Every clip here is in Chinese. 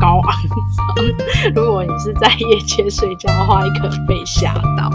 高昂？如果你是在夜间睡觉的话，你可能被吓到。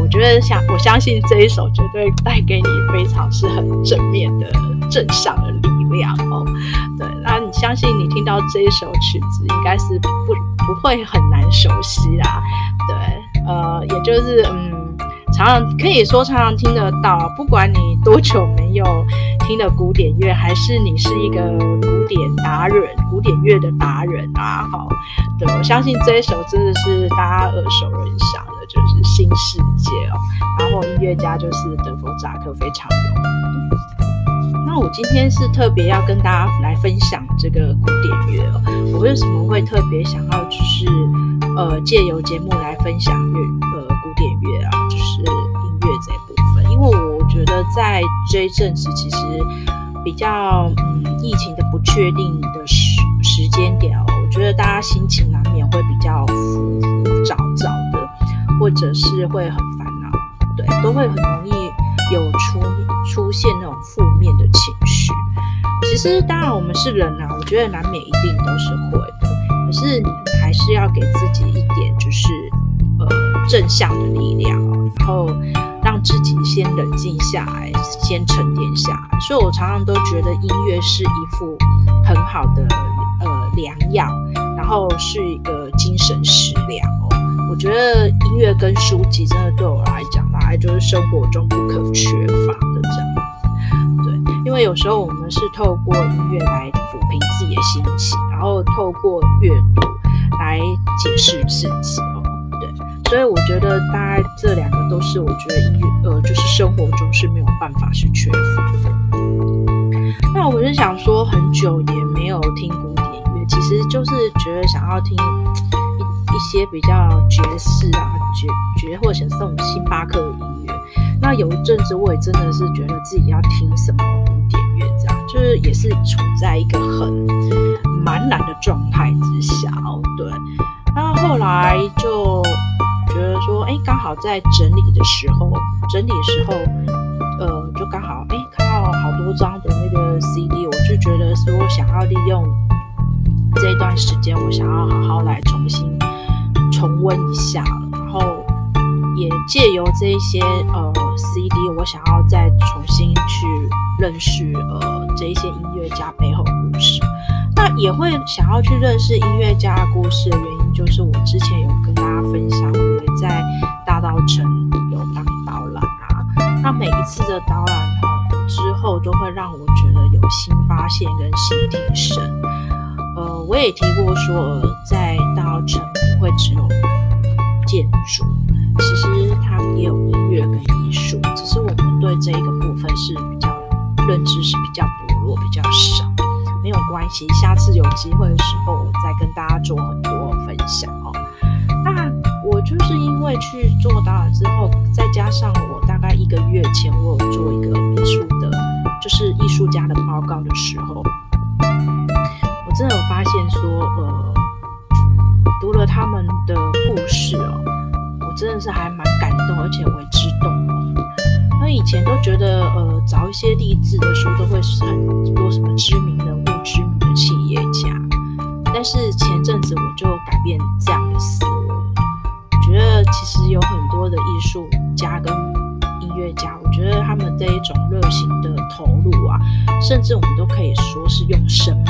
我觉得相我相信这一首绝对带给你非常是很正面的正向的力量哦。对，那你相信你听到这一首曲子，应该是不不会很难熟悉啦。对，呃，也就是嗯。常常可以说常常听得到，不管你多久没有听了古典乐，还是你是一个古典达人、古典乐的达人啊，好，对，我相信这一首真的是大家耳熟能详的，就是《新世界》哦。然后音乐家就是德弗札克，非常有名。那我今天是特别要跟大家来分享这个古典乐哦。我为什么会特别想要就是呃借由节目来分享乐？在这一阵子，其实比较嗯，疫情的不确定的时时间点哦，我觉得大家心情难免会比较浮浮躁躁的，或者是会很烦恼，对，都会很容易有出出现那种负面的情绪。其实当然我们是人啊，我觉得难免一定都是会的，可是你还是要给自己一点就是呃正向的力量，然后。让自己先冷静下来，先沉淀下来。所以我常常都觉得音乐是一副很好的呃良药，然后是一个精神食粮哦。我觉得音乐跟书籍真的对我来讲，大概就是生活中不可缺乏的这样。对，因为有时候我们是透过音乐来抚平自己的心情，然后透过阅读来解释自己。所以我觉得大概这两个都是我觉得音乐呃，就是生活中是没有办法是缺乏的。那我是想说，很久也没有听古典音乐，其实就是觉得想要听一一些比较爵士啊、爵爵或者是这种星巴克的音乐。那有一阵子我也真的是觉得自己要听什么古典乐，这样就是也是处在一个很茫然的状态之下哦。对，那后来就。哎，刚好在整理的时候，整理的时候，呃，就刚好，哎，看到好多张的那个 CD，我就觉得说，想要利用这段时间，我想要好好来重新重温一下，然后也借由这些呃 CD，我想要再重新去认识呃这一些音乐家背后故事。那也会想要去认识音乐家的故事的原因，就是我之前有跟大家分享。在大道城有当导览啊，那每一次的导览哦之后，都会让我觉得有新发现跟新提升。呃，我也提过说，在大道城不会只有建筑，其实它也有音乐跟艺术，只是我们对这一个部分是比较认知是比较薄弱、比较少。没有关系，下次有机会的时候，我再跟大家做很多分享。我就是因为去做导览之后，再加上我大概一个月前，我有做一个美术的，就是艺术家的报告的时候，我真的有发现说，呃，读了他们的故事哦，我真的是还蛮感动，而且为之动容。那以前都觉得，呃，找一些励志的书都会是很多什么知名人物、知名的企业家，但是前阵子我就改变这样的思。其实有很多的艺术家跟音乐家，我觉得他们这一种热情的投入啊，甚至我们都可以说是用生命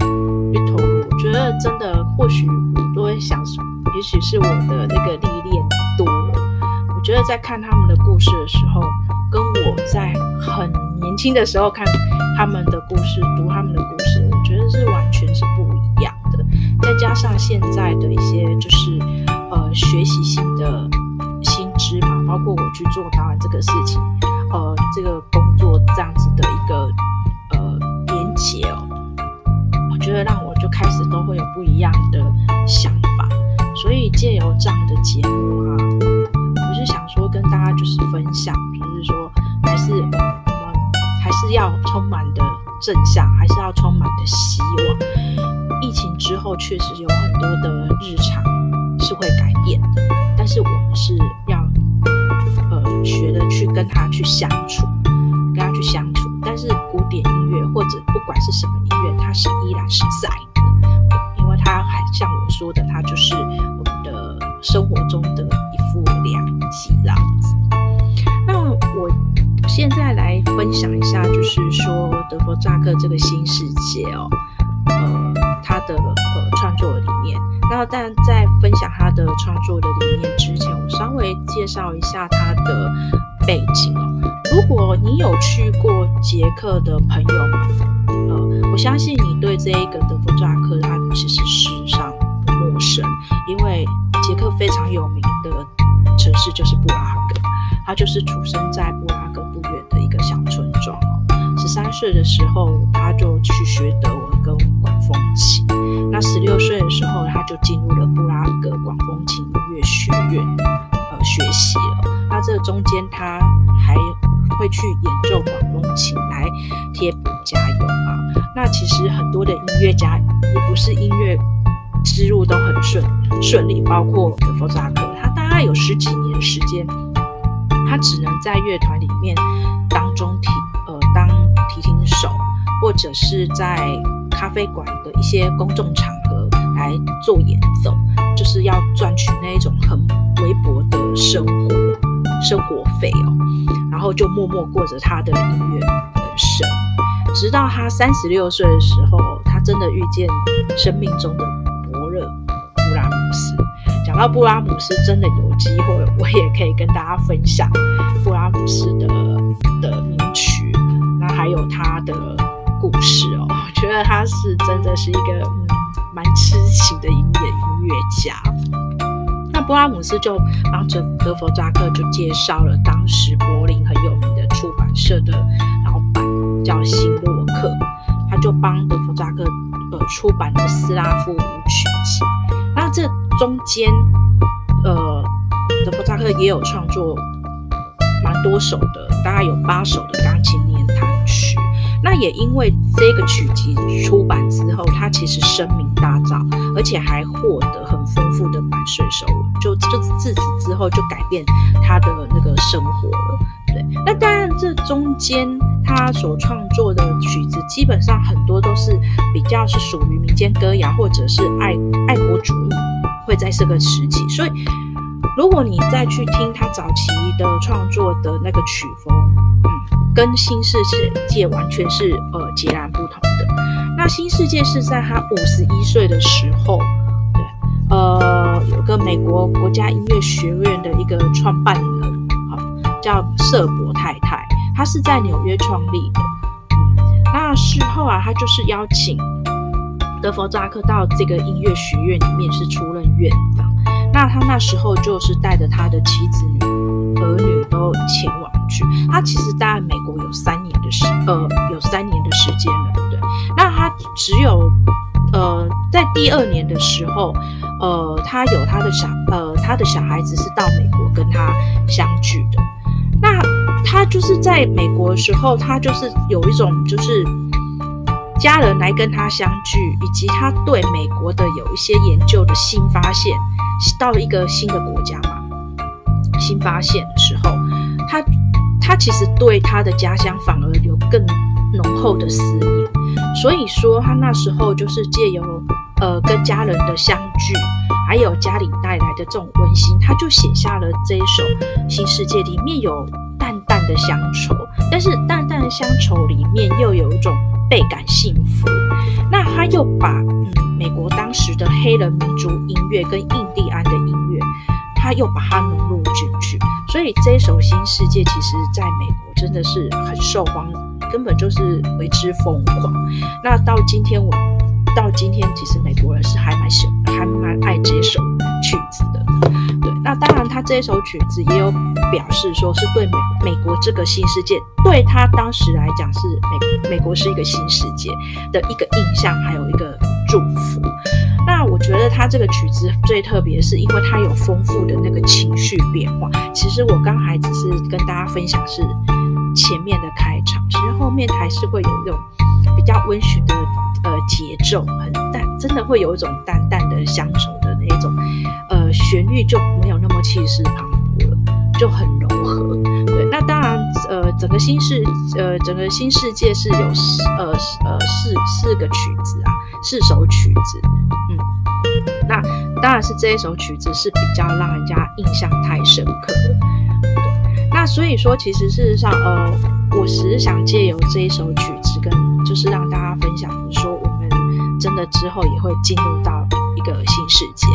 哦去投入。我觉得真的，或许我都会想，也许是我的那个历练多了。我觉得在看他们的故事的时候，跟我在很年轻的时候看他们的故事、读他们的故事，我觉得是完全是不一样的。再加上现在的一些就是。呃，学习性的新知嘛，包括我去做导演这个事情，呃，这个工作这样子的一个呃连接哦，我觉得让我就开始都会有不一样的想法，所以借由这样的节目啊，我是想说跟大家就是分享，就是说还是我们还是要充满的正向，还是要充满的希望。疫情之后确实有很多的日常。是会改变的，但是我们是要呃学的去跟他去相处，跟他去相处。但是古典音乐或者不管是什么音乐，它是依然是在的，因为它还像我说的，它就是我们的生活中的一副良机这样子。那我现在来分享一下，就是说德弗扎克这个新世界哦，呃，他的呃创作理念。那但在分享他的创作的理念之前，我稍微介绍一下他的背景哦。如果你有去过捷克的朋友们，呃，我相信你对这一个德弗扎克他其实事实上不陌生，因为捷克非常有名的城市就是布拉格，他就是出生在布拉格不远的一个小村庄哦。十三岁的时候，他就去学德文跟管风琴。那十六岁的时候，他就进入了布拉格管风琴音乐学院，呃，学习了。那这中间，他还会去演奏管风琴来贴补家用啊。那其实很多的音乐家也不是音乐之路都很顺顺利，包括德弗乍克，他大概有十几年时间，他只能在乐团里面当中提呃当提琴手，或者是在咖啡馆的一些公众场合来做演奏，就是要赚取那一种很微薄的生活生活费哦。然后就默默过着他的音乐人生，直到他三十六岁的时候，他真的遇见生命中的伯乐布拉姆斯。讲到布拉姆斯，真的有机会我也可以跟大家分享布拉姆斯的的名曲，那还有他的故事哦。觉得他是真的是一个嗯蛮痴情的音乐音乐家。那布拉姆斯就帮着德弗扎克就介绍了当时柏林很有名的出版社的老板叫辛洛克，他就帮德弗扎克呃出版了斯拉夫舞曲集。那这中间呃德弗扎克也有创作蛮多首的，大概有八首的钢琴。那也因为这个曲集出版之后，他其实声名大噪，而且还获得很丰富的版税收入，就就自此之后就改变他的那个生活了。对，那当然这中间他所创作的曲子，基本上很多都是比较是属于民间歌谣或者是爱爱国主义，会在这个时期。所以如果你再去听他早期的创作的那个曲风，跟新世界完全是呃截然不同的。那新世界是在他五十一岁的时候，对，呃，有个美国国家音乐学院的一个创办人，好，叫瑟伯太太，她是在纽约创立的。嗯，那事后啊，他就是邀请德弗扎克到这个音乐学院里面是出任院长。那他那时候就是带着他的妻子女儿女都前往。他其实待在美国有三年的时，呃，有三年的时间了，对。那他只有，呃，在第二年的时候，呃，他有他的小，呃，他的小孩子是到美国跟他相聚的。那他就是在美国的时候，他就是有一种就是家人来跟他相聚，以及他对美国的有一些研究的新发现，到了一个新的国家嘛，新发现，他其实对他的家乡反而有更浓厚的思念，所以说他那时候就是借由呃跟家人的相聚，还有家里带来的这种温馨，他就写下了这一首《新世界》，里面有淡淡的乡愁，但是淡淡的乡愁里面又有一种倍感幸福。那他又把嗯美国当时的黑人民族音乐跟印第安的音乐，他又把它融入进去。所以这一首《新世界》其实在美国真的是很受欢迎，根本就是为之疯狂。那到今天我到今天，其实美国人是还蛮喜还蛮爱这首曲子的。对，那当然他这首曲子也有表示说是对美美国这个新世界，对他当时来讲是美美国是一个新世界的一个印象，还有一个祝福。那我觉得他这个曲子最特别，是因为它有丰富的那个情绪变化。其实我刚才只是跟大家分享是前面的开场，其实后面还是会有一种比较温煦的呃节奏，很淡，真的会有一种淡淡的乡愁的那种呃旋律就没有那么气势磅礴了，就很柔和。整个新世，呃，整个新世界是有四，呃，呃，四四个曲子啊，四首曲子。嗯，那当然是这一首曲子是比较让人家印象太深刻了。那所以说，其实事实上，呃，我只是想借由这一首曲子，跟就是让大家分享，说我们真的之后也会进入到一个新世界。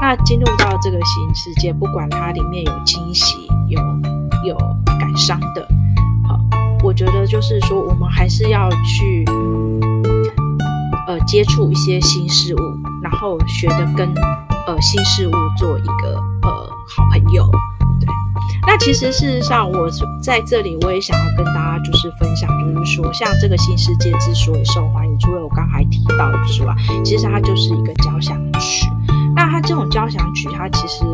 那进入到这个新世界，不管它里面有惊喜，有有感伤的，我觉得就是说，我们还是要去，呃，接触一些新事物，然后学着跟呃新事物做一个呃好朋友。对那其实事实上，我在这里我也想要跟大家就是分享，就是说，像这个新世界之所以受欢迎，除了我刚才提到之外，其实它就是一个交响曲。那它这种交响曲，它其实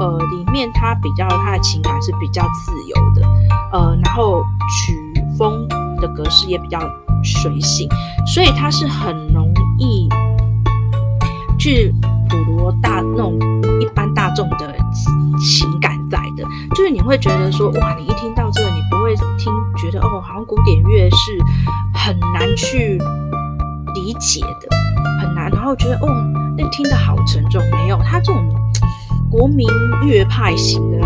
呃里面它比较它的情感是比较自由的，呃，然后曲风的格式也比较随性，所以它是很容易去普罗大那种一般大众的情感。在的，就是你会觉得说，哇，你一听到这个，你不会听觉得哦，好像古典乐是很难去理解的，很难，然后觉得哦，那听得好沉重。没有，他这种国民乐派型的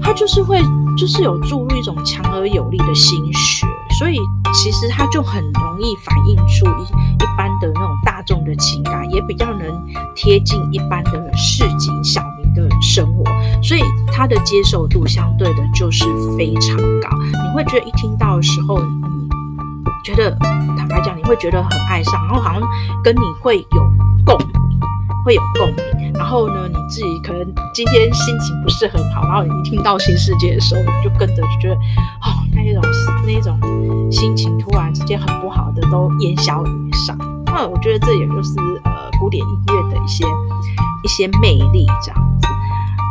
啊，他就是会，就是有注入一种强而有力的心血，所以其实他就很容易反映出一一般的那种大众的情感，也比较能贴近一般的市井小民。的生活，所以它的接受度相对的就是非常高。你会觉得一听到的时候，你觉得坦白讲，你会觉得很爱上，然后好像跟你会有，会有共鸣。然后呢，你自己可能今天心情不是很好，然后你一听到新世界的时候，你就跟着就觉得，哦，那一种那一种心情突然之间很不好的都烟消云散。那我觉得这也就是呃古典音乐的一些一些魅力，这样子。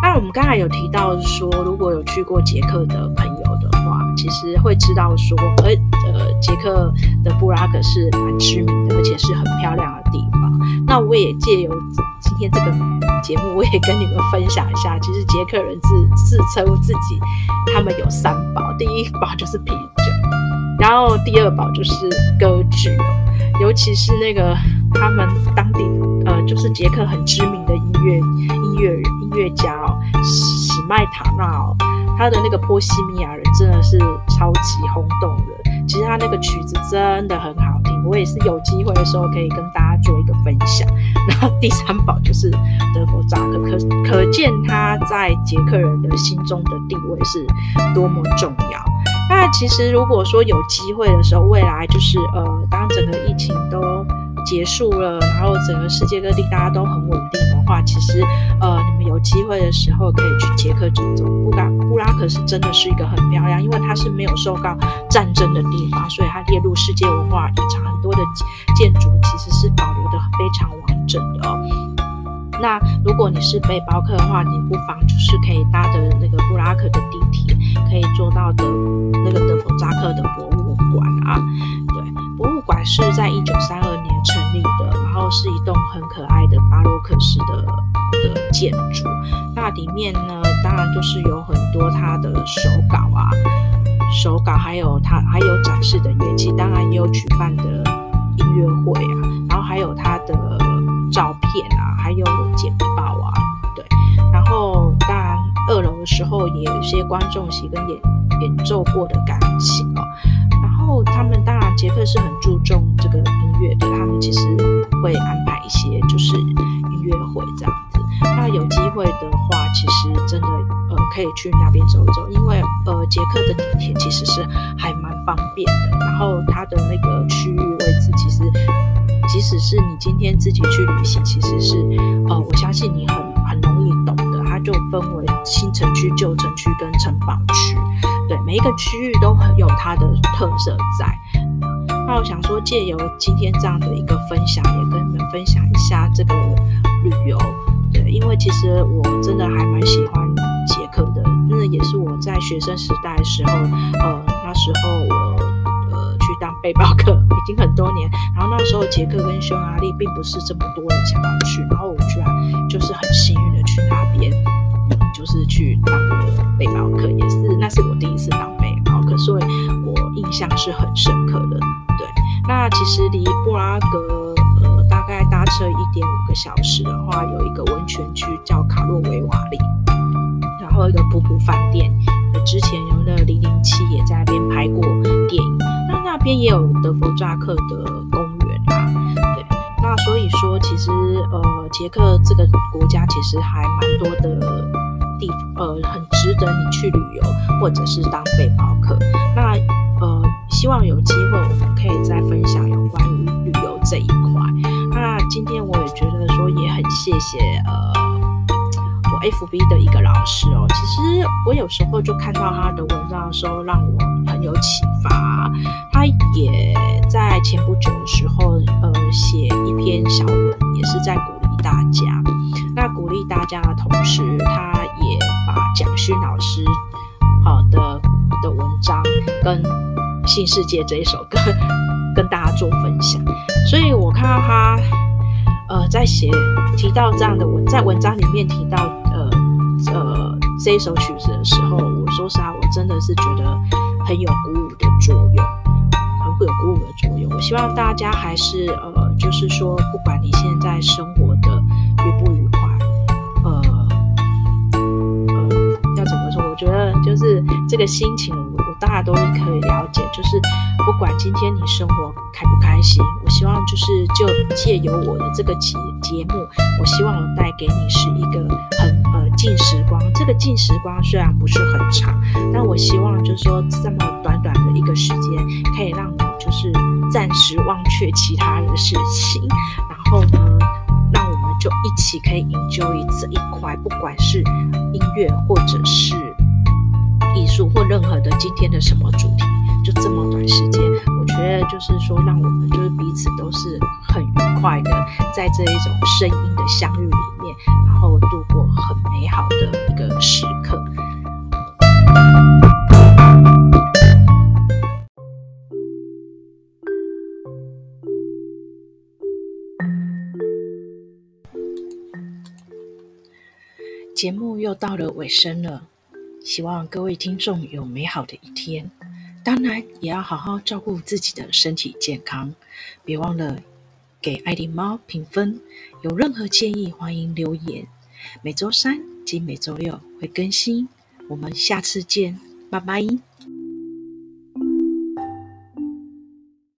那我们刚才有提到说，如果有去过捷克的朋友的话，其实会知道说，呃呃，捷克的布拉格是蛮知名的，而且是很漂亮的。那我也借由今天这个节目，我也跟你们分享一下，其实捷克人自自称自己，他们有三宝，第一宝就是啤酒，然后第二宝就是歌剧，尤其是那个他们当地呃，就是捷克很知名的音乐音乐人。音乐家哦，史麦塔纳哦，他的那个波西米亚人真的是超级轰动的。其实他那个曲子真的很好，我也是有机会的时候可以跟大家做一个分享。然后第三宝就是德芙扎克，可可见他在捷克人的心中的地位是多么重要。那其实如果说有机会的时候，未来就是呃，当整个疫情都结束了，然后整个世界各地大家都很稳定的话，其实呃，你们有机会的时候可以去捷克走走。布拉布拉格是真的是一个很漂亮，因为它是没有受到战争的地方，所以它列入世界文化遗产，很多的建筑其实是保留的非常完整的哦。那如果你是背包客的话，你不妨就是可以搭的那个布拉格的地铁，可以坐到的那个德弗扎克的博物馆啊。馆是在一九三二年成立的，然后是一栋很可爱的巴洛克式的的建筑。那里面呢，当然就是有很多他的手稿啊，手稿还有他还有展示的乐器，当然也有举办的音乐会啊，然后还有他的照片啊，还有简报啊，对。然后当然二楼的时候也有一些观众席跟演演奏过的钢琴哦。他们当然捷克是很注重这个音乐的，他们其实会安排一些就是音乐会这样子。那有机会的话，其实真的呃可以去那边走一走，因为呃捷克的地铁其实是还蛮方便的。然后它的那个区域位置其实，即使是你今天自己去旅行，其实是呃我相信你很很容易懂的。它就分为新城区、旧城区跟城堡区。对，每一个区域都很有它的特色在。那我想说，借由今天这样的一个分享，也跟你们分享一下这个旅游。对，因为其实我真的还蛮喜欢捷克的，那也是我在学生时代的时候，呃，那时候我呃去当背包客，已经很多年。然后那时候捷克跟匈牙利并不是这么多人想要去，然后我居然就是很幸运。就是去当背包客，也是那是我第一次当背包客，所以我印象是很深刻的。对，那其实离布拉格呃大概搭车一点五个小时的话，有一个温泉区叫卡洛维瓦利，然后一个普普饭店，之前有那零零七也在那边拍过电影，那那边也有德弗扎克的公园啊，对，那所以说其实呃捷克这个国家其实还蛮多的地，呃很值得你去旅游或者是当背包客。那呃希望有机会我们可以再分享有关于旅游这一块。那今天我也觉得说也很谢谢呃。我 FB 的一个老师哦，其实我有时候就看到他的文章的时候，让我很有启发。他也在前不久的时候，呃，写一篇小文，也是在鼓励大家。大家的同时，他也把蒋勋老师好的的文章跟《新世界》这一首歌跟大家做分享。所以我看到他呃在写提到这样的文，在文章里面提到。呃，这一首曲子的时候，我说实话，我真的是觉得很有鼓舞的作用，很会有鼓舞的作用。我希望大家还是呃，就是说，不管你现在生是这个心情，我，我大家都是可以了解。就是不管今天你生活开不开心，我希望就是就借由我的这个节节目，我希望我带给你是一个很呃。静时光，这个静时光虽然不是很长，但我希望就是说，这么短短的一个时间，可以让你就是暂时忘却其他的事情，然后呢，那我们就一起可以 enjoy 这一块，不管是音乐或者是艺术或任何的今天的什么主题，就这么短时间，我觉得就是说，让我们就是彼此都是很愉快的，在这一种声音的相遇里面，然后度过很美好的一个时刻。节目又到了尾声了，希望各位听众有美好的一天。当然，也要好好照顾自己的身体健康。别忘了给爱迪猫评分。有任何建议，欢迎留言。每周三及每周六会更新。我们下次见，拜拜。